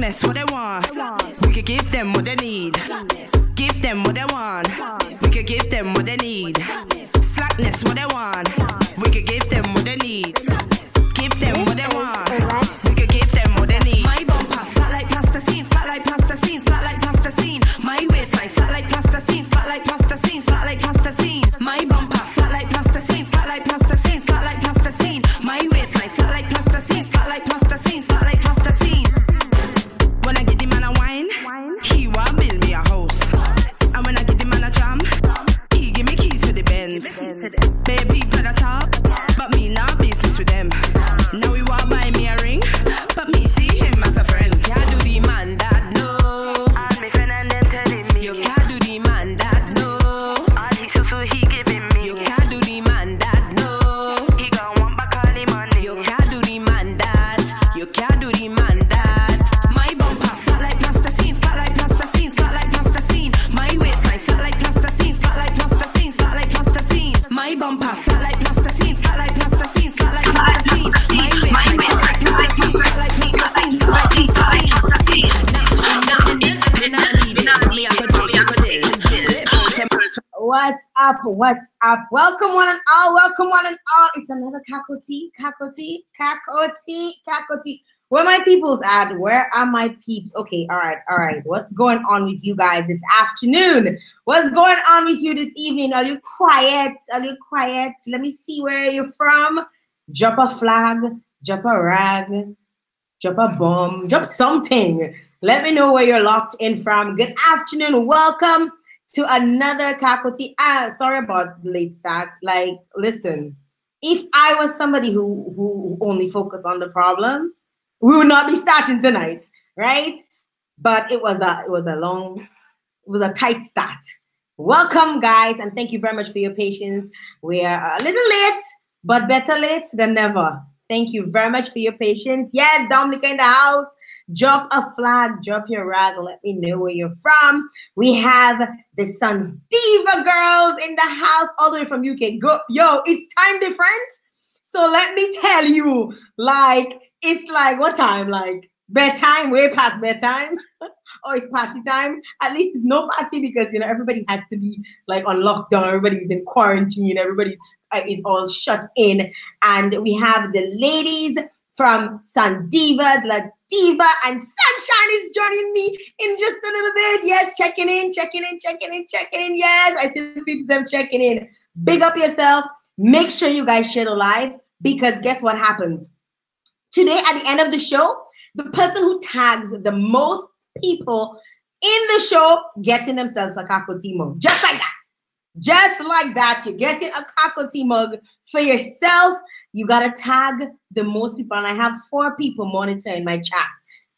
Slackness, what they want. We could give them what they need. Give them what they want. We could give them what they need. Slackness, what they want. We could give them what they need. Give them what they want. We could up? What's up? Welcome one and all. Welcome one and all. It's another Kakoti, Kakoti, Kakoti, Kakoti. Where my peoples at? Where are my peeps? Okay, all right, all right. What's going on with you guys this afternoon? What's going on with you this evening? Are you quiet? Are you quiet? Let me see where you're from. Drop a flag, drop a rag, drop a bomb, drop something. Let me know where you're locked in from. Good afternoon. Welcome to another Kakoti. Ah, sorry about the late start. Like, listen, if I was somebody who who only focused on the problem, we would not be starting tonight, right? But it was a it was a long, it was a tight start. Welcome, guys, and thank you very much for your patience. We are a little late, but better late than never. Thank you very much for your patience. Yes, Dominica in the house. Drop a flag, drop your rag, let me know where you're from. We have the Sun Diva girls in the house, all the way from UK. Go, yo, it's time difference. So let me tell you, like, it's like what time? Like bedtime, way past bedtime. or it's party time. At least it's no party because you know everybody has to be like on lockdown. Everybody's in quarantine. Everybody's uh, is all shut in, and we have the ladies from Sun Divas, La Diva, and Sunshine is joining me in just a little bit. Yes, checking in, checking in, checking in, checking in. Yes, I see the people them checking in. Big up yourself. Make sure you guys share the live because guess what happens? Today, at the end of the show, the person who tags the most people in the show getting themselves a Kakoti mug. Just like that. Just like that. You're getting a Kakoti mug for yourself. You got to tag the most people. And I have four people monitoring my chat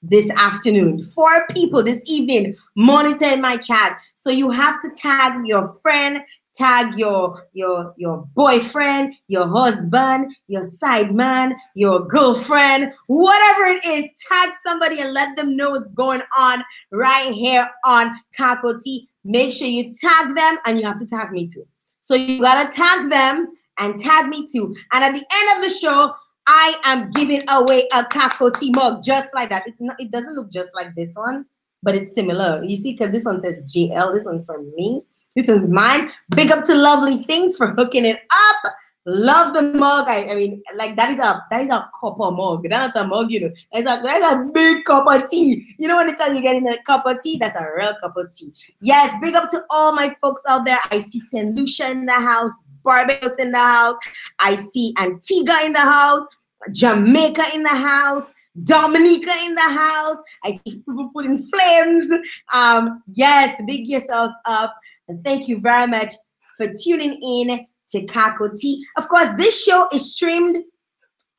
this afternoon. Four people this evening monitoring my chat. So you have to tag your friend, tag your your your boyfriend your husband your side man your girlfriend whatever it is tag somebody and let them know what's going on right here on kakoti make sure you tag them and you have to tag me too so you gotta tag them and tag me too and at the end of the show i am giving away a kakoti mug just like that it, it doesn't look just like this one but it's similar you see because this one says gl this one's for me this is mine. Big up to Lovely Things for hooking it up. Love the mug. I, I mean, like that is a that is a copper mug. That's a mug, you know. That's a that's a big cup of tea. You know when time you get in a cup of tea, that's a real cup of tea. Yes, big up to all my folks out there. I see St. Lucia in the house, Barbados in the house. I see Antigua in the house, Jamaica in the house. Dominica in the house. I see people putting flames. Um, yes, big yourselves up. And thank you very much for tuning in to Kakoti. Of course, this show is streamed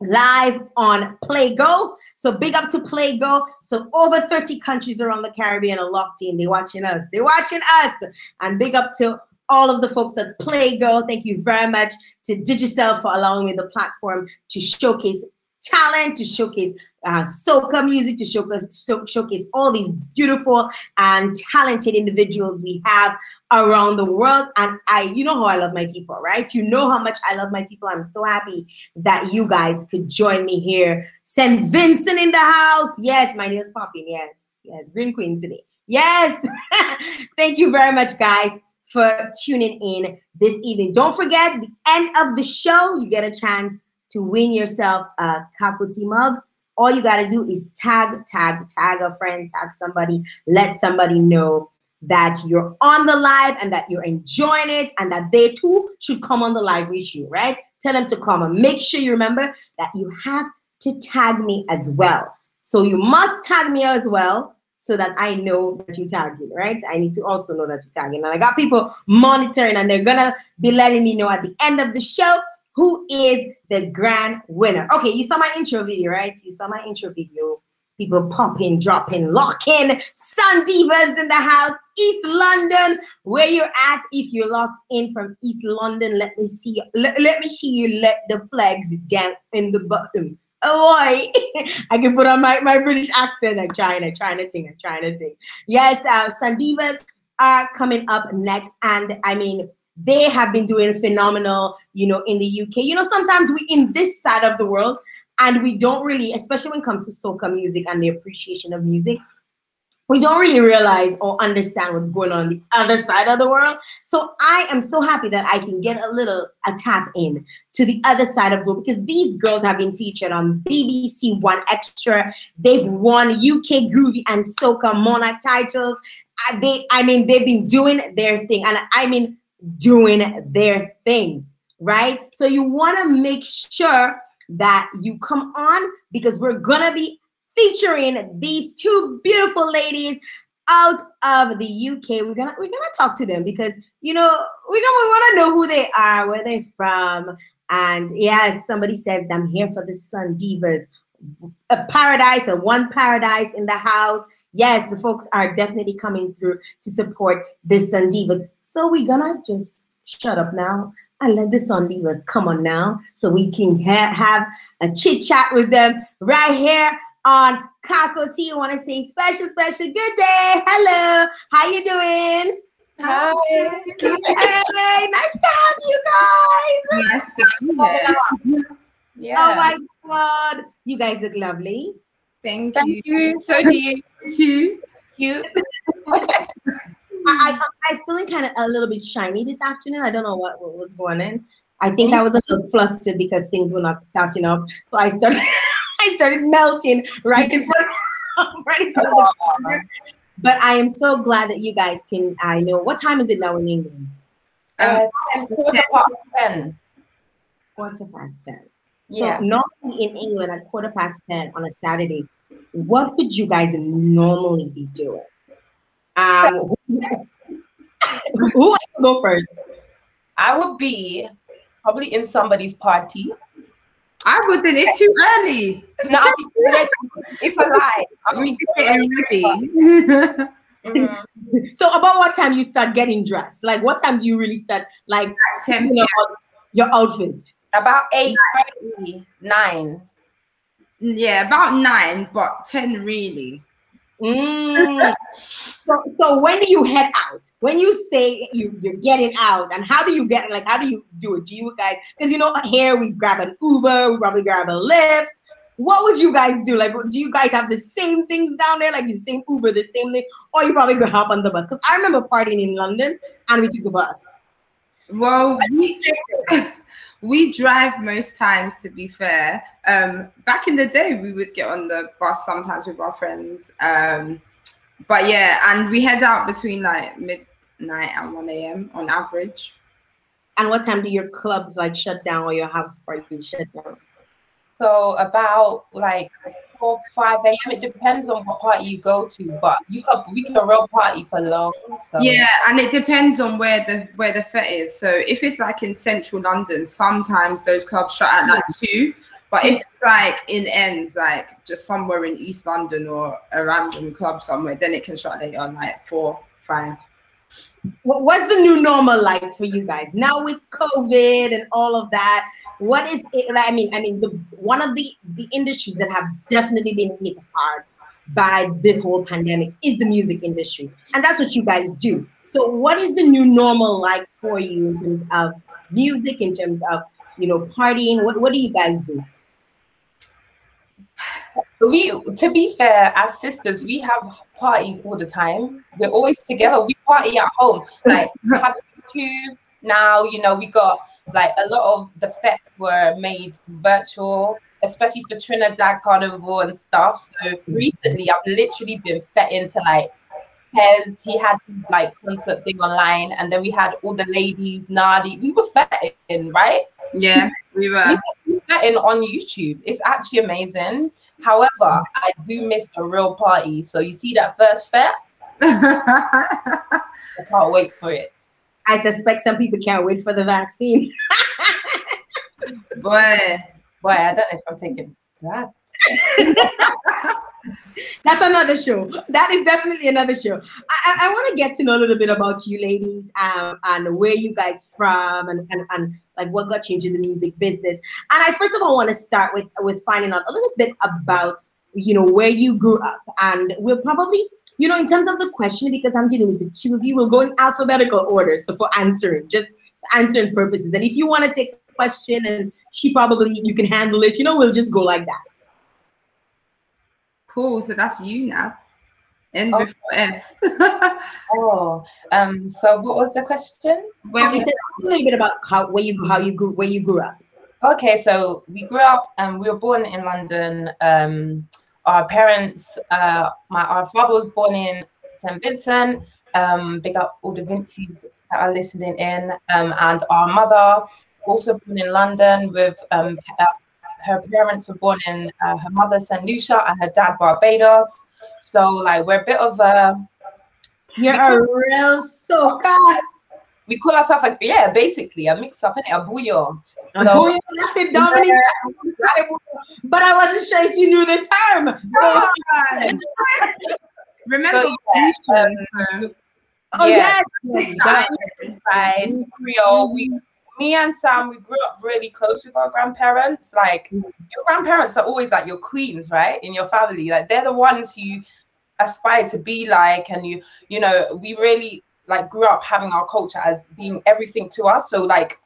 live on PlayGo. So big up to PlayGo. So over 30 countries around the Caribbean are locked in. They're watching us. They're watching us. And big up to all of the folks at PlayGo. Thank you very much to Digicel for allowing me the platform to showcase talent, to showcase uh, soca music, to showcase, show, showcase all these beautiful and talented individuals we have around the world. And I, you know how I love my people, right? You know how much I love my people. I'm so happy that you guys could join me here. St. Vincent in the house. Yes, my name's popping. Yes, yes, Green Queen today. Yes. Thank you very much, guys, for tuning in this evening. Don't forget, the end of the show, you get a chance to win yourself a Kakoti mug. All you got to do is tag, tag, tag a friend, tag somebody, let somebody know that you're on the live and that you're enjoying it and that they too should come on the live with you, right? Tell them to come and make sure you remember that you have to tag me as well. So you must tag me as well so that I know that you're tagging, right? I need to also know that you're tagging. And I got people monitoring and they're gonna be letting me know at the end of the show who is the grand winner. Okay, you saw my intro video, right? You saw my intro video. People popping, dropping, locking, Sun Divas in the house, East London, where you're at. If you're locked in from East London, let me see. Let, let me see you let the flags down in the bottom. Boy, I can put on my, my British accent. I'm trying, I'm trying to think, I'm trying to think. Yes, uh, Sun Divas are coming up next. And I mean, they have been doing phenomenal, you know, in the UK. You know, sometimes we in this side of the world, and we don't really, especially when it comes to soca music and the appreciation of music, we don't really realize or understand what's going on on the other side of the world. So I am so happy that I can get a little a tap in to the other side of the world because these girls have been featured on BBC One Extra. They've won UK Groovy and Soca Monarch titles. Uh, they, I mean, they've been doing their thing, and I mean, doing their thing, right? So you want to make sure that you come on because we're gonna be featuring these two beautiful ladies out of the UK. We're gonna we're gonna talk to them because you know we're gonna we want to know who they are, where they're from, and yes, somebody says I'm here for the Sun Divas, a paradise, a one paradise in the house. Yes, the folks are definitely coming through to support the Sun Divas. So we're gonna just shut up now and let the Sun Divas come on now, so we can ha- have a chit chat with them right here on Kako T. I want to say special, special good day. Hello. How you doing? Hi. Hey, nice to have you guys. Nice to be here. Oh yeah. Oh my god. You guys look lovely. Thank, Thank you. you. So do you too. You. I, I, I'm feeling kind of a little bit shiny this afternoon. I don't know what, what was going on. I think I was a little flustered because things were not starting up. So I started I started melting right in front, right in front of the camera. But I am so glad that you guys can. I know what time is it now in England? Uh, quarter past ten. Quarter past ten. Yeah. So normally in England at quarter past ten on a Saturday, what would you guys normally be doing? Um, who wants to go first? I would be probably in somebody's party. I wouldn't. it's too early. No, it's a lie. I'm getting ready. mm-hmm. So about what time you start getting dressed? Like what time do you really start like 10 your outfit? About eight, nine. Yeah, about nine, but 10 really. Mm. so, so when do you head out? When you say you, you're getting out, and how do you get like how do you do it? Do you guys because you know here we grab an Uber, we probably grab a Lyft. What would you guys do? Like, do you guys have the same things down there, like the same Uber, the same thing, or you probably go hop on the bus? Because I remember partying in London and we took the bus. Well, we, we drive most times to be fair. Um back in the day we would get on the bus sometimes with our friends. Um but yeah and we head out between like midnight and 1 a.m on average. And what time do your clubs like shut down or your house parties shut down? So about like four, five a.m. It depends on what party you go to, but you can we can real party for long. So yeah, and it depends on where the where the fet is. So if it's like in central London, sometimes those clubs shut at like two. But if it's like in ends, like just somewhere in East London or a random club somewhere, then it can shut later on like four, five. What's the new normal like for you guys now with COVID and all of that? What is it, I mean, I mean, the one of the the industries that have definitely been hit hard by this whole pandemic is the music industry. And that's what you guys do. So what is the new normal like for you in terms of music, in terms of, you know, partying? What, what do you guys do? We, to be fair, as sisters, we have parties all the time. We're always together. We party at home. Like have YouTube now. You know, we got like a lot of the fests were made virtual especially for Trinidad Carnival and stuff. So recently, I've literally been fed into like Pez. He had like concert thing online, and then we had all the ladies, Nadi. We were fed in, right? Yeah, we were. We fed in on YouTube. It's actually amazing. However, I do miss a real party. So you see that first fet? I can't wait for it. I suspect some people can't wait for the vaccine. Boy, Boy, I don't know if I'm taking that. That's another show. That is definitely another show. I, I, I want to get to know a little bit about you ladies um, and where you guys from and, and, and like what got you into the music business. And I first of all want to start with with finding out a little bit about you know where you grew up. And we'll probably, you know, in terms of the question, because I'm dealing with the two of you, we'll go in alphabetical order. So for answering, just answering purposes. And if you want to take a question and she probably you can handle it. You know, we'll just go like that. Cool. So that's you, Nats. N oh. before S. oh, um. So what was the question? Well, okay, so a little bit about how where you how you grew where you grew up. Okay, so we grew up and um, we were born in London. Um, our parents, uh, my our father was born in St Vincent. Um, big up all the Vincies that are listening in. Um, and our mother also born in London with um, her parents were born in uh, her mother St. Lucia and her dad Barbados. So like we're a bit of a you're a real soca. We call ourselves like yeah, basically a mix up in a bouillon. So it, Dominic. Yeah. But I wasn't sure if you knew the term. So, remember, so, yeah, um, oh yes, yes. Creole. We me and Sam, we grew up really close with our grandparents. Like your grandparents are always like your queens, right? In your family. Like they're the ones who aspire to be like, and you, you know, we really like grew up having our culture as being everything to us. So like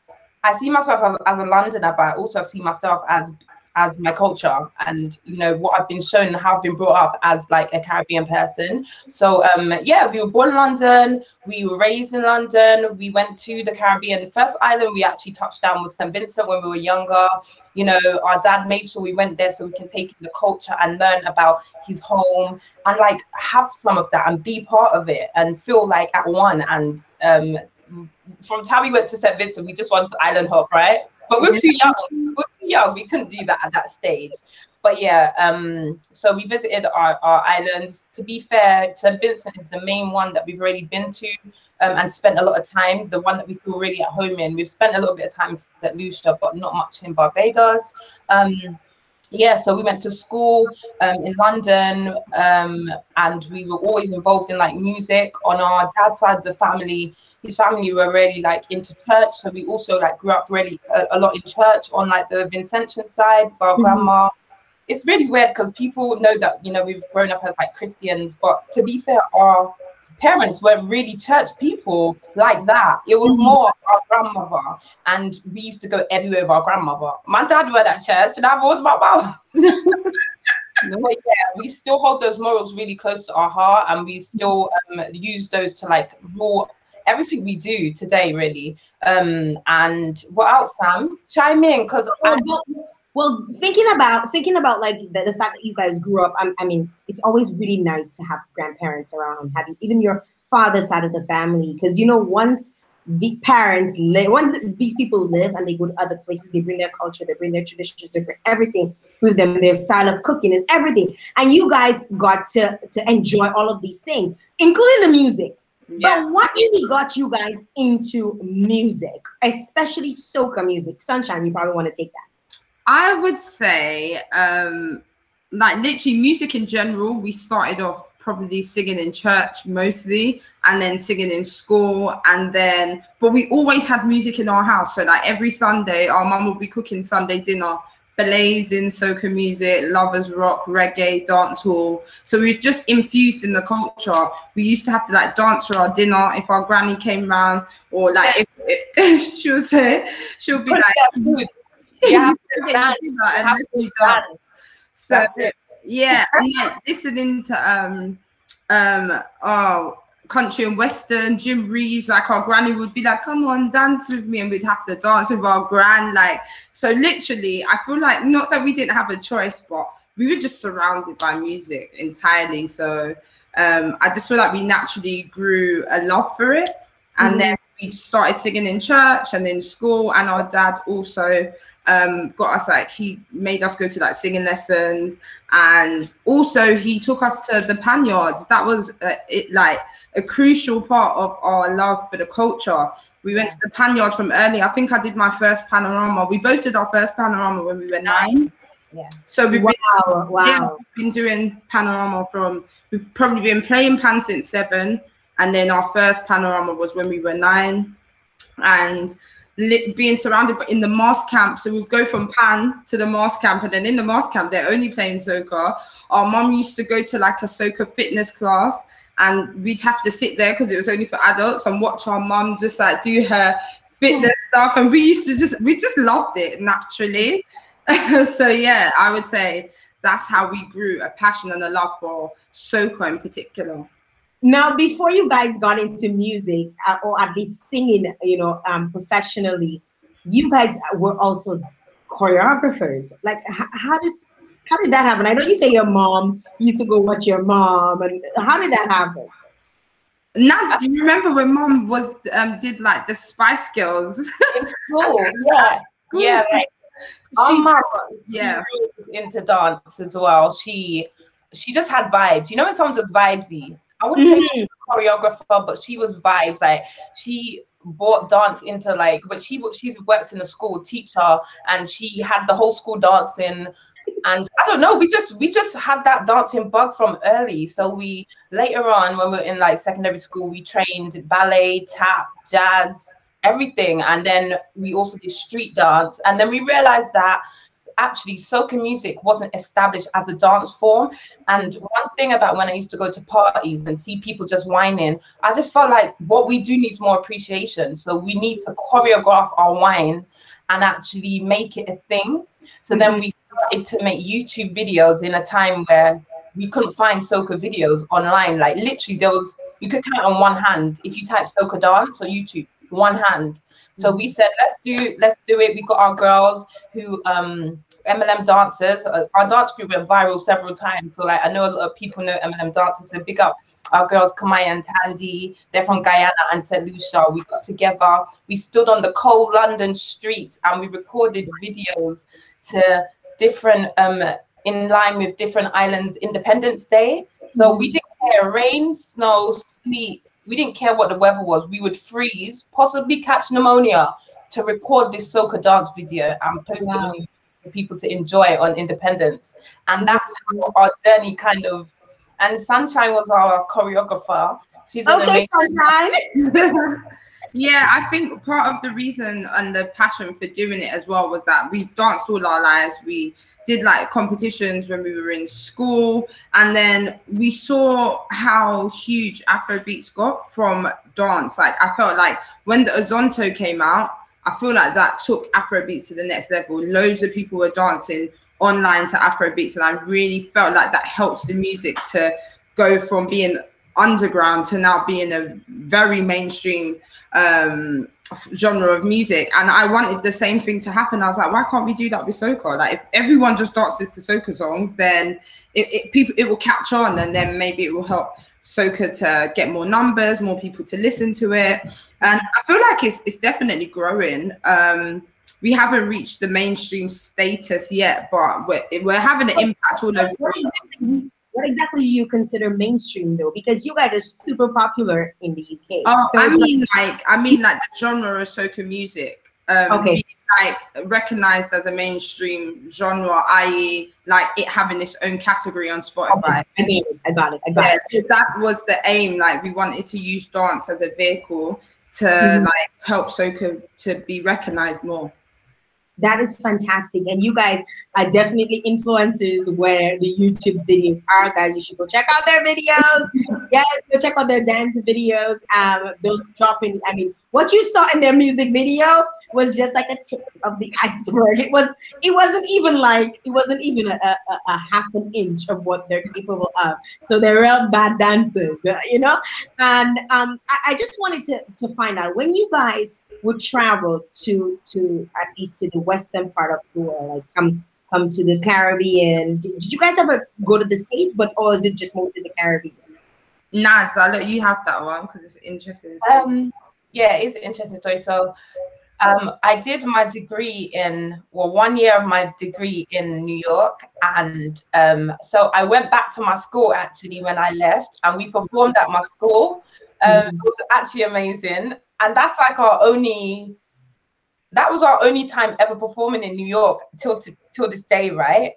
I see myself as, as a Londoner, but I also see myself as as my culture and you know what I've been shown and how I've been brought up as like a Caribbean person. So um yeah, we were born in London, we were raised in London, we went to the Caribbean. The first island we actually touched down was St. Vincent when we were younger. You know, our dad made sure we went there so we can take in the culture and learn about his home and like have some of that and be part of it and feel like at one and um from the time we went to St. Vincent, we just wanted to island hop, right? But we're too young. We're too young. We couldn't do that at that stage. But yeah, um, so we visited our, our islands. To be fair, St. Vincent is the main one that we've already been to um, and spent a lot of time. The one that we feel really at home in. We've spent a little bit of time at Lucia, but not much in Barbados. Um, yeah, so we went to school um, in London, um, and we were always involved in like music. On our dad's side the family, his family were really like into church, so we also like grew up really a, a lot in church. On like the Vincentian side, our mm-hmm. grandma, it's really weird because people know that you know we've grown up as like Christians, but to be fair, our parents weren't really church people like that. It was mm-hmm. more our grandmother, and we used to go everywhere with our grandmother. My dad went at church, and I was my mom. but yeah, we still hold those morals really close to our heart, and we still um, use those to like rule everything we do today, really. Um, and what else, Sam? Chime in because well, well, thinking about thinking about like the, the fact that you guys grew up. I, I mean, it's always really nice to have grandparents around and have even your father's side of the family because you know once the parents live once these people live and they go to other places they bring their culture they bring their traditions they bring everything with them their style of cooking and everything and you guys got to to enjoy all of these things including the music yeah. But what really got you guys into music, especially soca music? Sunshine, you probably want to take that. I would say, um, like literally music in general, we started off probably singing in church mostly and then singing in school and then but we always had music in our house so like every sunday our mum would be cooking sunday dinner blazing soca music, lovers rock, reggae, dancehall. So we were just infused in the culture. We used to have to like dance for our dinner if our granny came round, or like if, if she would say, she'll be like, yeah, so yeah, and like listening to um um oh country and western, Jim Reeves, like our granny would be like, come on, dance with me, and we'd have to dance with our gran. Like, so literally, I feel like not that we didn't have a choice, but we were just surrounded by music entirely. So um, I just feel like we naturally grew a love for it. And mm-hmm. then we started singing in church and in school, and our dad also um, got us like he made us go to like singing lessons, and also he took us to the panyards. That was uh, it, like a crucial part of our love for the culture. We went to the panyard from early. I think I did my first panorama. We both did our first panorama when we were nine. Yeah. So we've Wow, been, wow. yeah, we've been doing panorama from we've probably been playing pan since seven, and then our first panorama was when we were nine, and li- being surrounded by- in the mass camp. So we'd go from pan to the mass camp, and then in the mass camp they're only playing soca. Our mom used to go to like a soca fitness class. And we'd have to sit there because it was only for adults and watch our mom just like do her fitness hmm. stuff. And we used to just, we just loved it naturally. so yeah, I would say that's how we grew a passion and a love for soca in particular. Now, before you guys got into music uh, or at least singing, you know, um, professionally, you guys were also choreographers. Like, h- how did how did that happen? I know you say your mom used to go watch your mom, and how did that happen? Nats, do you remember when mom was um did like the Spice Girls? in school. Yeah, yeah. Like, our She- mum, yeah. she into dance as well. She she just had vibes. You know when someone's just vibesy. I wouldn't say was a choreographer, but she was vibes. Like she brought dance into like, but she she works in a school teacher, and she had the whole school dancing. And I don't know, we just we just had that dancing bug from early. So we later on, when we were in like secondary school, we trained ballet, tap, jazz, everything, and then we also did street dance. And then we realized that actually soca music wasn't established as a dance form. And one thing about when I used to go to parties and see people just whining, I just felt like what we do needs more appreciation. So we need to choreograph our wine and actually make it a thing. So then mm-hmm. we started to make YouTube videos in a time where we couldn't find soca videos online. Like literally, there was you could count on one hand if you type soca dance on YouTube, one hand. So we said, let's do let's do it. We got our girls who um MLM dancers. Uh, our dance group went viral several times. So like I know a lot of people know MLM dancers. So big up our girls Kamaya and Tandy. They're from Guyana and St. Lucia. We got together. We stood on the cold London streets and we recorded videos to different um in line with different islands Independence Day. So we didn't care rain, snow, sleet. We didn't care what the weather was. We would freeze, possibly catch pneumonia to record this soca dance video and post it on YouTube for people to enjoy on Independence. And that's how our journey kind of. And Sunshine was our choreographer. She's Okay, amazing. sunshine. Yeah, I think part of the reason and the passion for doing it as well was that we danced all our lives. We did like competitions when we were in school, and then we saw how huge Afrobeats got from dance. Like I felt like when the Azonto came out, I feel like that took Afrobeats to the next level. Loads of people were dancing online to Afrobeats, and I really felt like that helped the music to go from being underground to now being a very mainstream um genre of music. And i wanted the same thing to happen. I was like why can't we do that with soca? Like if everyone just dances to soca songs then it, it people it will catch on and then maybe it will help soca to get more numbers more people to listen to it. And i feel like it's, it's definitely growing. Um we haven't reached the mainstream status yet but we're, we're having an impact all over What exactly, do you consider mainstream though? Because you guys are super popular in the UK. Oh, So I it's like- mean, like, I mean, like the genre of soca music. Um, Okay. being, like recognized as a mainstream genre, i.e., like it having its own category on Spotify. I get it. I got it. I got Yeah, it. so that was the aim. Like, we wanted to use dance as a vehicle to Mhm. like help soca to be recognized more. That is fantastic. And you guys are definitely influencers where the YouTube videos are, guys. You should go check out their videos. yes, go check out their dance videos. Um, those dropping, I mean, what you saw in their music video was just like a tip of the iceberg. It was it wasn't even like it wasn't even a, a, a half an inch of what they're capable of. So they're real bad dancers, you know? And um I, I just wanted to to find out when you guys would travel to to at least to the western part of the world, like come come to the Caribbean. Did, did you guys ever go to the States, but or is it just mostly the Caribbean? Nads, I'll let you have that one because it's interesting. Um, yeah, it's an interesting story. So um, I did my degree in, well, one year of my degree in New York. And um, so I went back to my school actually when I left, and we performed at my school. Um, mm-hmm. It was actually amazing and that's like our only that was our only time ever performing in New York till till this day, right?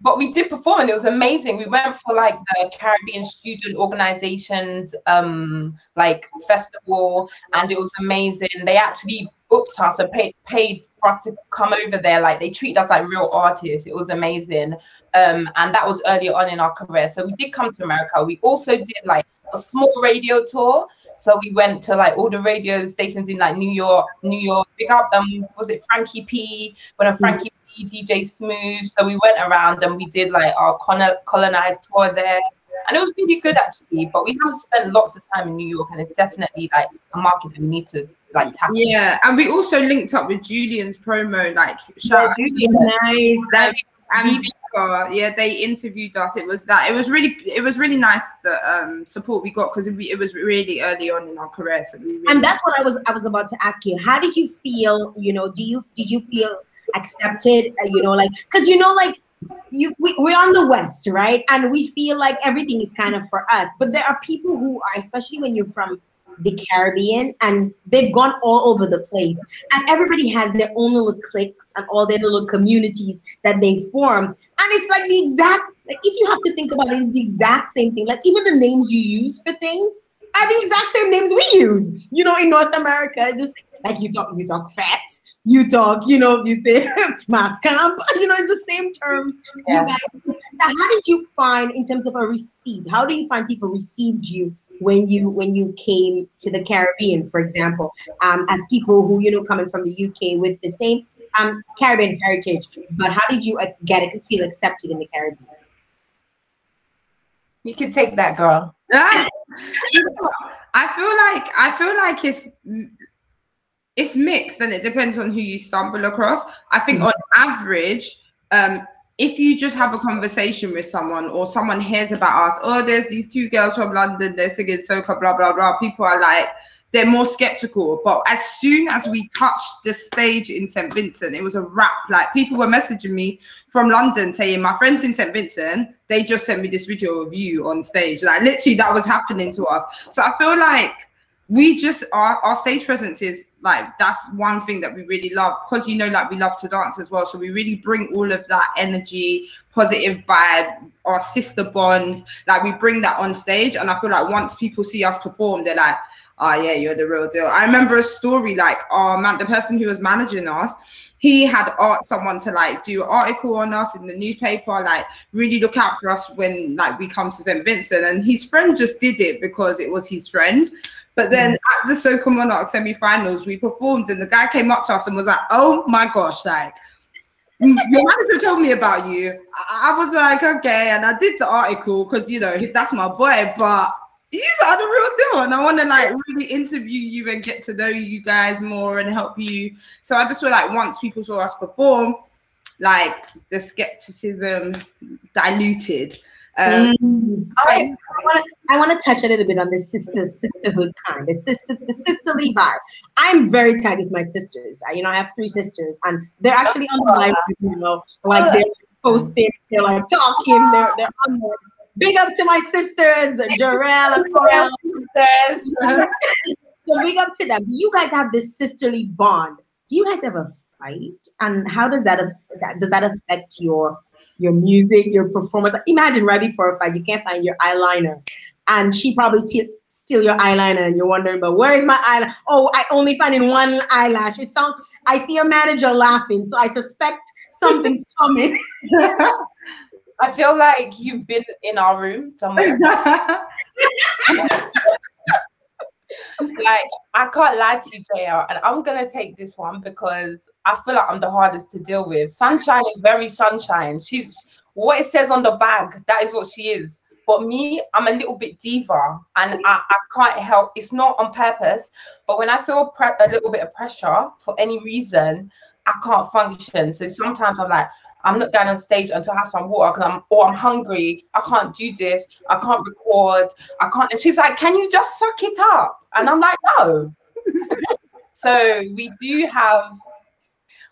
But we did perform and it was amazing. We went for like the Caribbean Student Organizations um like festival and it was amazing. They actually booked us and paid paid for us to come over there. Like they treated us like real artists. It was amazing. Um and that was earlier on in our career. So we did come to America. We also did like a small radio tour. So we went to like all the radio stations in like New York, New York. Big up, um, was it Frankie P? When a mm. Frankie P, DJ Smooth. So we went around and we did like our colonized tour there, and it was really good actually. But we haven't spent lots of time in New York, and it's definitely like a market that we need to like tap. Yeah, and we also linked up with Julian's promo. Like, shout yeah, Julian, nice. That, and yeah, they interviewed us. It was that. It was really, it was really nice the um, support we got because it, it, was really early on in our career. So really and that's what I was, I was about to ask you. How did you feel? You know, do you did you feel accepted? Uh, you know, like because you know, like you we, we're on the west right and we feel like everything is kind of for us but there are people who are especially when you're from the Caribbean and they've gone all over the place. And everybody has their own little cliques and all their little communities that they form. And it's like the exact, like if you have to think about it, it's the exact same thing. Like even the names you use for things are the exact same names we use. You know, in North America, this like you talk, you talk fat, you talk, you know, you say mass camp, you know, it's the same terms. Yeah. You guys. So how did you find in terms of a receipt? How do you find people received you when you when you came to the Caribbean, for example, um, as people who you know coming from the UK with the same um, Caribbean heritage, but how did you uh, get it feel accepted in the Caribbean? You can take that, girl. I feel like I feel like it's it's mixed and it depends on who you stumble across. I think mm-hmm. on average, um, if you just have a conversation with someone or someone hears about us, oh, there's these two girls from London, they're singing soca, blah, blah, blah, people are like, they're more skeptical. But as soon as we touched the stage in St. Vincent, it was a wrap. Like people were messaging me from London saying, my friends in St. Vincent, they just sent me this video of you on stage. Like literally that was happening to us. So I feel like we just our, our stage presence is like that's one thing that we really love because you know like we love to dance as well so we really bring all of that energy positive vibe our sister bond like we bring that on stage and i feel like once people see us perform they're like oh yeah you're the real deal i remember a story like oh man the person who was managing us he had art someone to like do an article on us in the newspaper, like really look out for us when like we come to St. Vincent. And his friend just did it because it was his friend. But then mm. at the Soca Monarch semi-finals, we performed, and the guy came up to us and was like, "Oh my gosh, like." your manager told me about you. I, I was like, okay, and I did the article because you know that's my boy, but you are the real deal, and I want to like really interview you and get to know you guys more and help you. So I just feel like once people saw us perform, like the skepticism diluted. Um, mm. I, I want to touch a little bit on the sister sisterhood kind, the sister the sisterly vibe. I'm very tight with my sisters. I, you know, I have three sisters, and they're actually on the live. You know, like they're posting, they're like talking, they're they're on there. Big up to my sisters, Jarell and Corel. so big up to them. You guys have this sisterly bond. Do you guys ever fight? And how does that, that does that affect your your music, your performance. Imagine right before a fight, you can't find your eyeliner and she probably t- steal your eyeliner and you're wondering, but where is my eyeliner? Oh, I only find in one eyelash. It sounds I see your manager laughing, so I suspect something's coming. I feel like you've been in our room somewhere. like I can't lie to you, JL, and I'm gonna take this one because I feel like I'm the hardest to deal with. Sunshine is very sunshine. She's what it says on the bag, that is what she is. But me, I'm a little bit diva, and I, I can't help. It's not on purpose, but when I feel pre- a little bit of pressure for any reason, I can't function. So sometimes I'm like, I'm not going on stage until I have some water because I'm or I'm hungry. I can't do this. I can't record. I can't. And she's like, Can you just suck it up? And I'm like, No. so we do have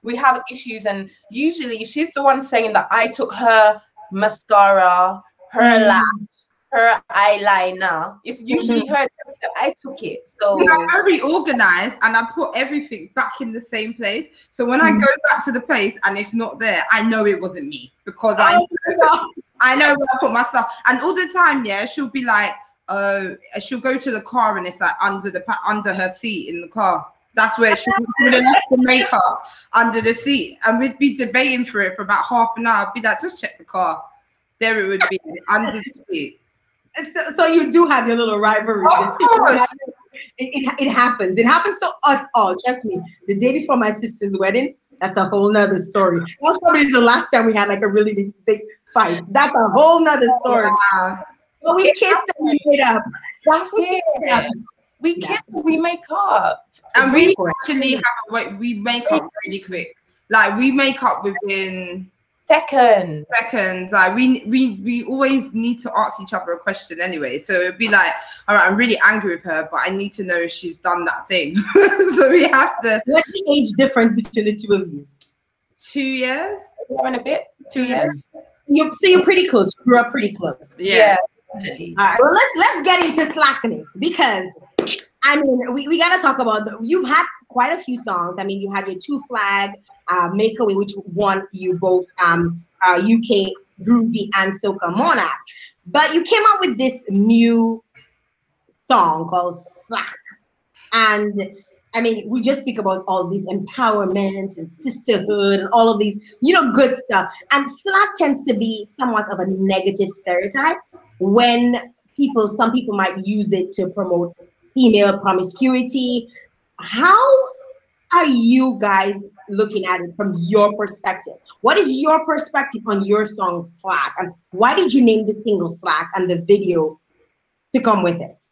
we have issues, and usually she's the one saying that I took her mascara, her Mm. lash, her eyeliner. It's usually her telling that I took it. So We are very organized and I put everything back in the same place. So when I Mm. go back to the place and it's not there, I know it wasn't me because I Oh, I know where I put my stuff. And all the time, yeah, she'll be like, oh, she'll go to the car and it's like under the under her seat in the car. That's where she would have left the makeup under the seat, and we'd be debating for it for about half an hour. I'd be like, just check the car. There it would be under the seat. So, so you do have your little rivalry. Of course. It, it, it happens. It happens to us all. Trust me. The day before my sister's wedding, that's a whole nother story. That was probably the last time we had like a really big, big fight. That's a whole nother story. Wow. But we kissed and we made up. that's it. We Yeah. kiss and we make up. And we actually have a we make up really quick. Like we make up within Second. seconds. Like we we we always need to ask each other a question anyway. So it'd be like, all right, I'm really angry with her, but I need to know if she's done that thing. so we have to What's the age difference between the two of you? two years. Year and a bit. Two years. You so you're pretty close. You grew up pretty close. Yeah. definitely. All right. Well, let's let's get into slackness because I mean we, we gotta talk about the, you've had quite a few songs. I mean you had your two flag uh, make away which won you both um uh, UK Groovy and Soca Monarch, but you came out with this new song called Slack, and I mean we just speak about all these empowerment and sisterhood and all of these you know good stuff, and Slack tends to be somewhat of a negative stereotype when people some people might use it to promote female promiscuity. How are you guys looking at it from your perspective what is your perspective on your song slack and why did you name the single slack and the video to come with it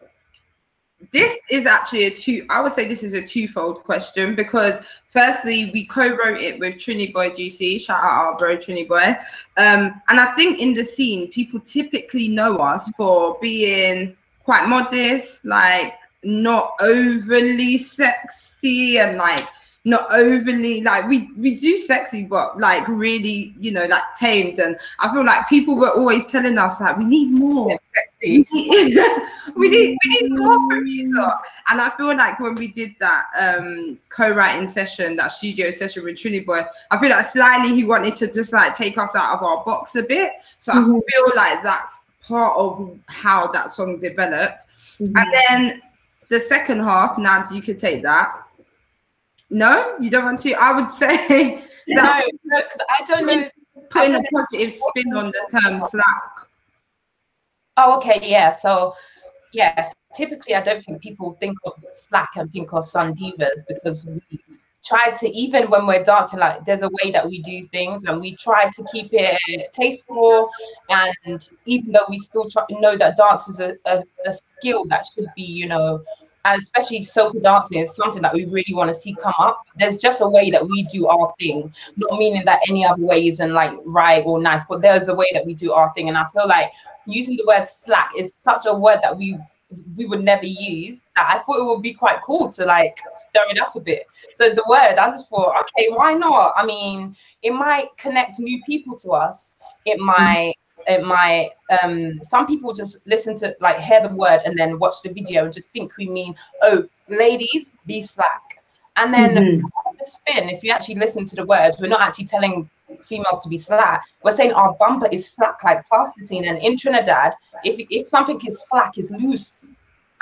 This is actually a two. I would say this is a twofold question because firstly, we co-wrote it with Trini Boy GC. Shout out our bro Trini Boy. Um, and I think in the scene, people typically know us for being quite modest, like not overly sexy, and like not overly like we we do sexy, but like really, you know, like tamed. And I feel like people were always telling us that we need more. Sexy. we need we need more from you so- and i feel like when we did that um co-writing session that studio session with trini boy i feel like slightly he wanted to just like take us out of our box a bit so Mhm. i feel like that's part of how that song developed Mm-hmm. and then the second half now you could take that no you don't want to i would say No, that because I don't know. putting a positive spin on the term slack Oh, okay, yeah. So, yeah, typically I don't think people think of Slack and think of Sun Divas because we try to, even when we're dancing, like there's a way that we do things and we try to keep it tasteful. And even though we still try, know that dance is a, a, a skill that should be, you know, and especially soca dancing is something that we really want to see come up. There's just a way that we do our thing, not meaning that any other way isn't like right or nice, but there's a way that we do our thing. And I feel like using the word slack is such a word that we we would never use that I thought it would be quite cool to like stir it up a bit. So the word, I just thought, okay, why not? I mean, it might connect new people to us. It mm-hmm. might, it might. Um, some people just listen to like hear the word and then watch the video and just think we mean, oh, ladies, be slack. And then Mhm. the spin, if you actually listen to the words, we're not actually telling females to be slack. We're saying our bumper is slack like plasticine. And in Trinidad, if if something is slack, it's loose.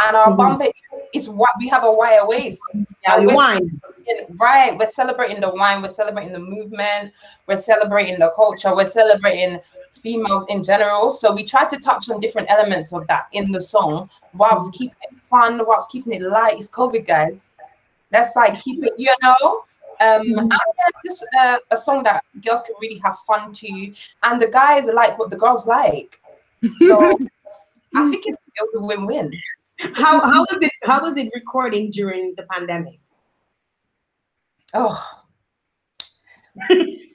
And our Mhm. bumper is what we have a wire waist. Yeah, wine. Right. We're celebrating the wine, we're celebrating the movement, we're celebrating the culture, we're celebrating females in general. So we tried to touch on different elements of that in the song whilst keeping it fun, whilst keeping it light. It's COVID, guys. Let's like keep it, you know. Um, yeah, just uh, a song that girls can really have fun to, and the guys like what the girls like. So I think it's, it was a win-win. How how was it how was it recording during the pandemic? Oh,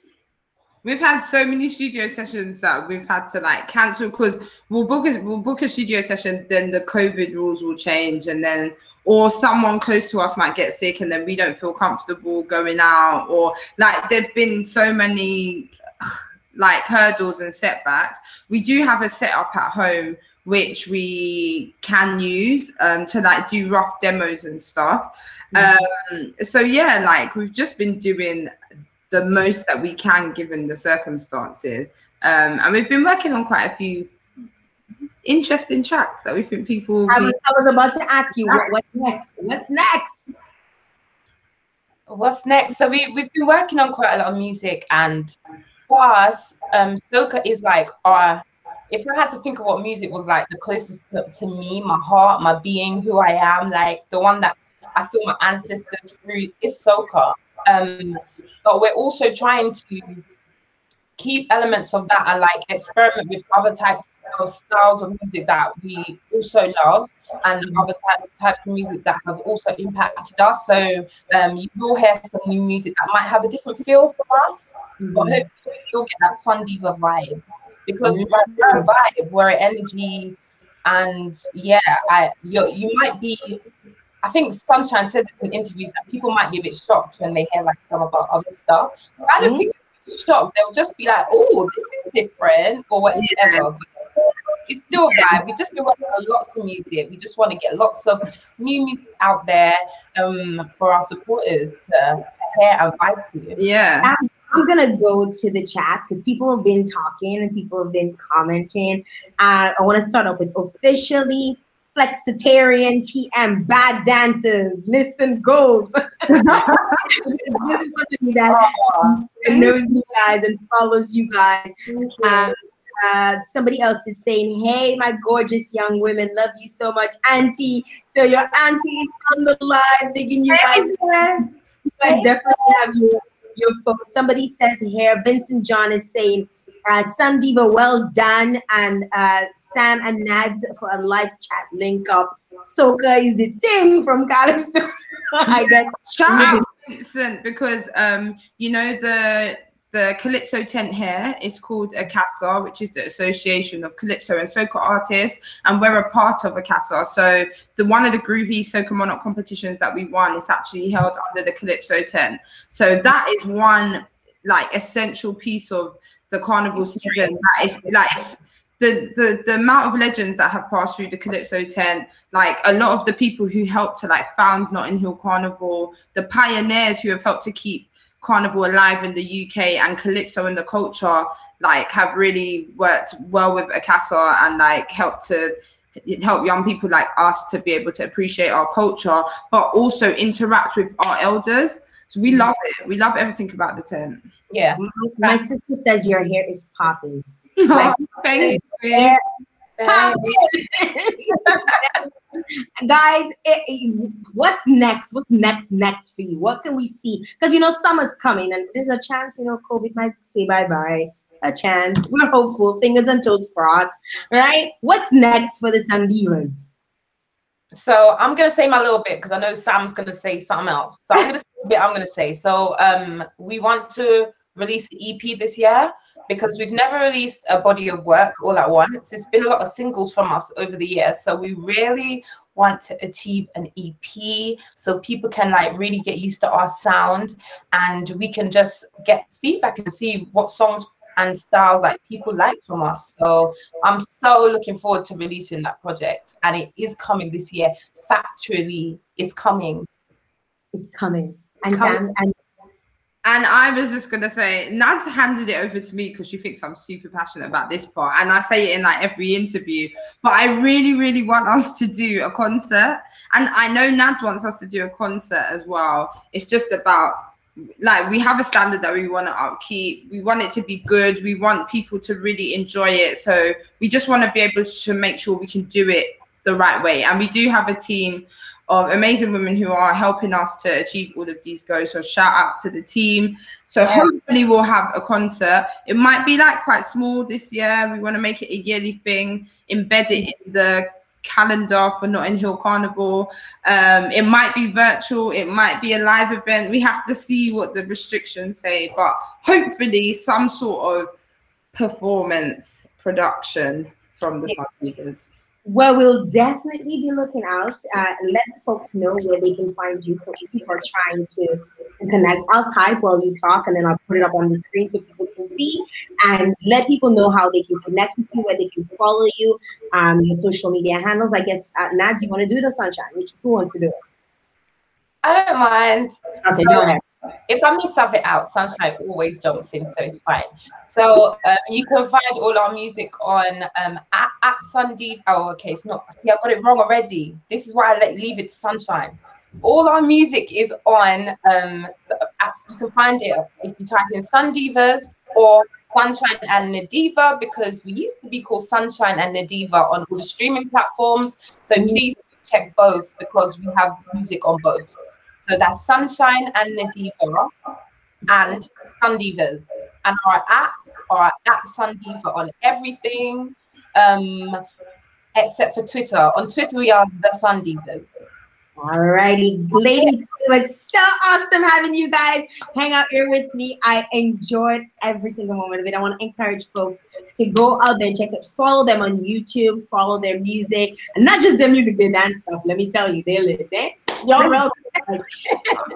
We've had so many studio sessions that we've had to like cancel because we'll book a we'll book a studio session, then the COVID rules will change, and then or someone close to us might get sick, and then we don't feel comfortable going out, or like there've been so many like hurdles and setbacks. We do have a setup at home which we can use um, to like do rough demos and stuff. Um, so yeah, like we've just been doing the most that we can given the circumstances. Um, and we've been working on quite a few interesting tracks that we think people will I be- was I was about to ask you what, what's next? What's next? What's next? So we we've been working on quite a lot of music, and for us, um, soca is like our. If I had to think of what music was like, the closest to, to me, my heart, my being, who I am, like the one that I feel my ancestors through is soca. Um, but we're also trying to keep elements of that and like experiment with other types of styles of music that we also love and other type, types of music that have also impacted us. So um, you will hear some new music that might have a different feel for us, but hopefully we still get that Sun Diva vibe because like, we're a vibe, we're an energy, and yeah, I you you might be. I think Sunshine said this in interviews that people might be a bit shocked when they hear like some of our other stuff. But I don't Mhm. think they'll be shocked. They'll just be like, "Oh, this is different," or whatever. It's still a vibe. We just been working on lots of music. We just want to get lots of new music out there um, for our supporters to, to hear and vibe to. yeah. I'm gonna go to the chat because people have been talking and people have been commenting. Uh, I want to start off with officially flexitarian TM bad dancers. Listen, goes. this is something that knows you guys and follows you guys. Um, uh, somebody else is saying, "Hey, my gorgeous young women, love you so much, Auntie." So your auntie is on the live, digging you guys. You guys definitely have your your folks. Somebody says here, Vincent John is saying, uh, "Sun Diva, well done," and uh, Sam and Nads for a live chat link up. Soca is the thing from Calypso. I guess. Shout out because um, you know the the Calypso tent here is called ACASA, which is the Association of Calypso and Soca Artists, and we're a part of ACASA. So the one of the groovy Soca Monarch competitions that we won is actually held under the Calypso tent. So that is one like essential piece of the carnival season that is like it's- the, the the amount of legends that have passed through the Calypso tent, like a lot of the people who helped to like found Notting Hill Carnival, the pioneers who have helped to keep carnival alive in the UK and calypso and the culture like have really worked well with ACASA and like helped to help young people like us to be able to appreciate our culture but also interact with our elders so we love it we love everything about the tent Yeah. My, my sister says your hair is popping. Thanks. Hair popping. Guys, it- it- what's next? What's next next for you? What can we see? Because you know summer's coming, and there's a chance you know COVID might say bye bye. A chance. We're hopeful. Fingers and toes crossed. Right? What's next for the Sundivas? So I'm gonna say my little bit because I know Sam's gonna say something else. So I'm gonna say a bit I'm gonna say. So um we want to release the EP this year because we've never released a body of work all at once. It's been a lot of singles from us over the years. So we really want to achieve an EP so people can like really get used to our sound and we can just get feedback and see what songs and styles like people like from us. So I'm so looking forward to releasing that project, and it is coming this year. Factually, it's coming. It's coming. And. Sam and And I was just gonna say, Nads handed it over to me because she thinks I'm super passionate about this part, and I say it in like every interview. But I really, really want us to do a concert, and I know Nads wants us to do a concert as well. It's just about like we have a standard that we want to upkeep. We want it to be good. We want people to really enjoy it. So we just want to be able to make sure we can do it the right way. And we do have a team of amazing women who are helping us to achieve all of these goals. So shout out to the team. So hopefully we'll have a concert. It might be like quite small this year. We want to make it a yearly thing, embed it in the calendar for Notting Hill Carnival. Um, it might be virtual, it might be a live event. We have to see what the restrictions say, but hopefully some sort of performance production from the Sundivas. Well, we'll definitely be looking out. Uh, let folks know where they can find you. So if people are trying to, to connect, I'll type while you talk, and then I'll put it up on the screen so people can see, and let people know how they can connect with you, where they can follow you, um, your social media handles. I guess uh, Nads, you want to do the sunshine? Which who wants to do it? I don't mind. Okay, go ahead if I miss something out, Sunshine always jumps in, so it's fine. So um, you can find all our music on um, at, at Sunday. Oh, okay, it's not. See, I got it wrong already. This is why I let leave it to Sunshine. All our music is on. Um, at, you can find it if you type in Sundivas or Sunshine and Nadiva because we used to be called Sunshine and Nadiva on all the streaming platforms. So please check both because we have music on both. So that's Sunshine and Nadiva and Sundivas. And our apps are at Sundiva on everything um, except for Twitter. On Twitter, we are the Sundivas. Alrighty, ladies, it was so awesome having you guys hang out here with me. I enjoyed every single moment of it. I want to encourage folks to go out there and check it. Follow them on YouTube, follow their music, and not just their music, their dance stuff. Let me tell you, they lit, eh? Y'all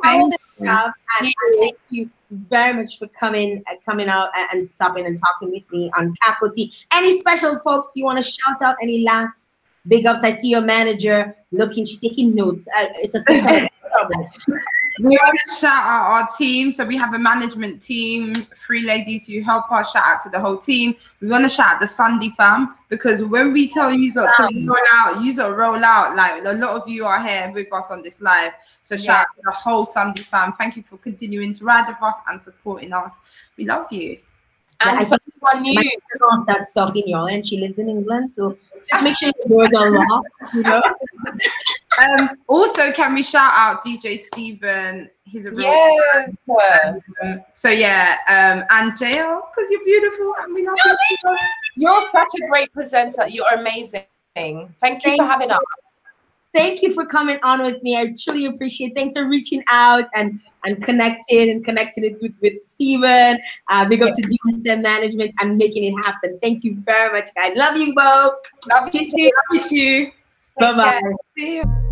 follow their stuff, and thank you very much for coming, uh, coming out and, and stopping and talking with me on T. Any special folks you want to shout out? Any last Big ups. I see your manager looking, she's taking notes. Uh, it's a special. we want to shout out our team. So we have a management team, three ladies who help us. Shout out to the whole team. We want to shout out the Sunday fam because when we tell you to roll out, you to roll out. Like a lot of you are here with us on this live. So shout out to the whole Sunday fam. Thank you for continuing to ride with us and supporting us. We love you. And yeah, for anyone new, my that's stuck in y'all, and she lives in England, so just make sure your doors are locked. You know. um, also, can we shout out DJ Stephen? He's a real yes. Um, so yeah, um, and JL, because you're beautiful and we love you. You're such a great presenter. You're amazing. Thank you Thank for having us. Thank you for coming on with me. I truly appreciate. It. Thanks for reaching out and and connecting and connecting it with with Stephen. Uh, big up to DSM Management and making it happen. Thank you very much, guys. Love you both. Love you too. Love you too. Bye bye. See you.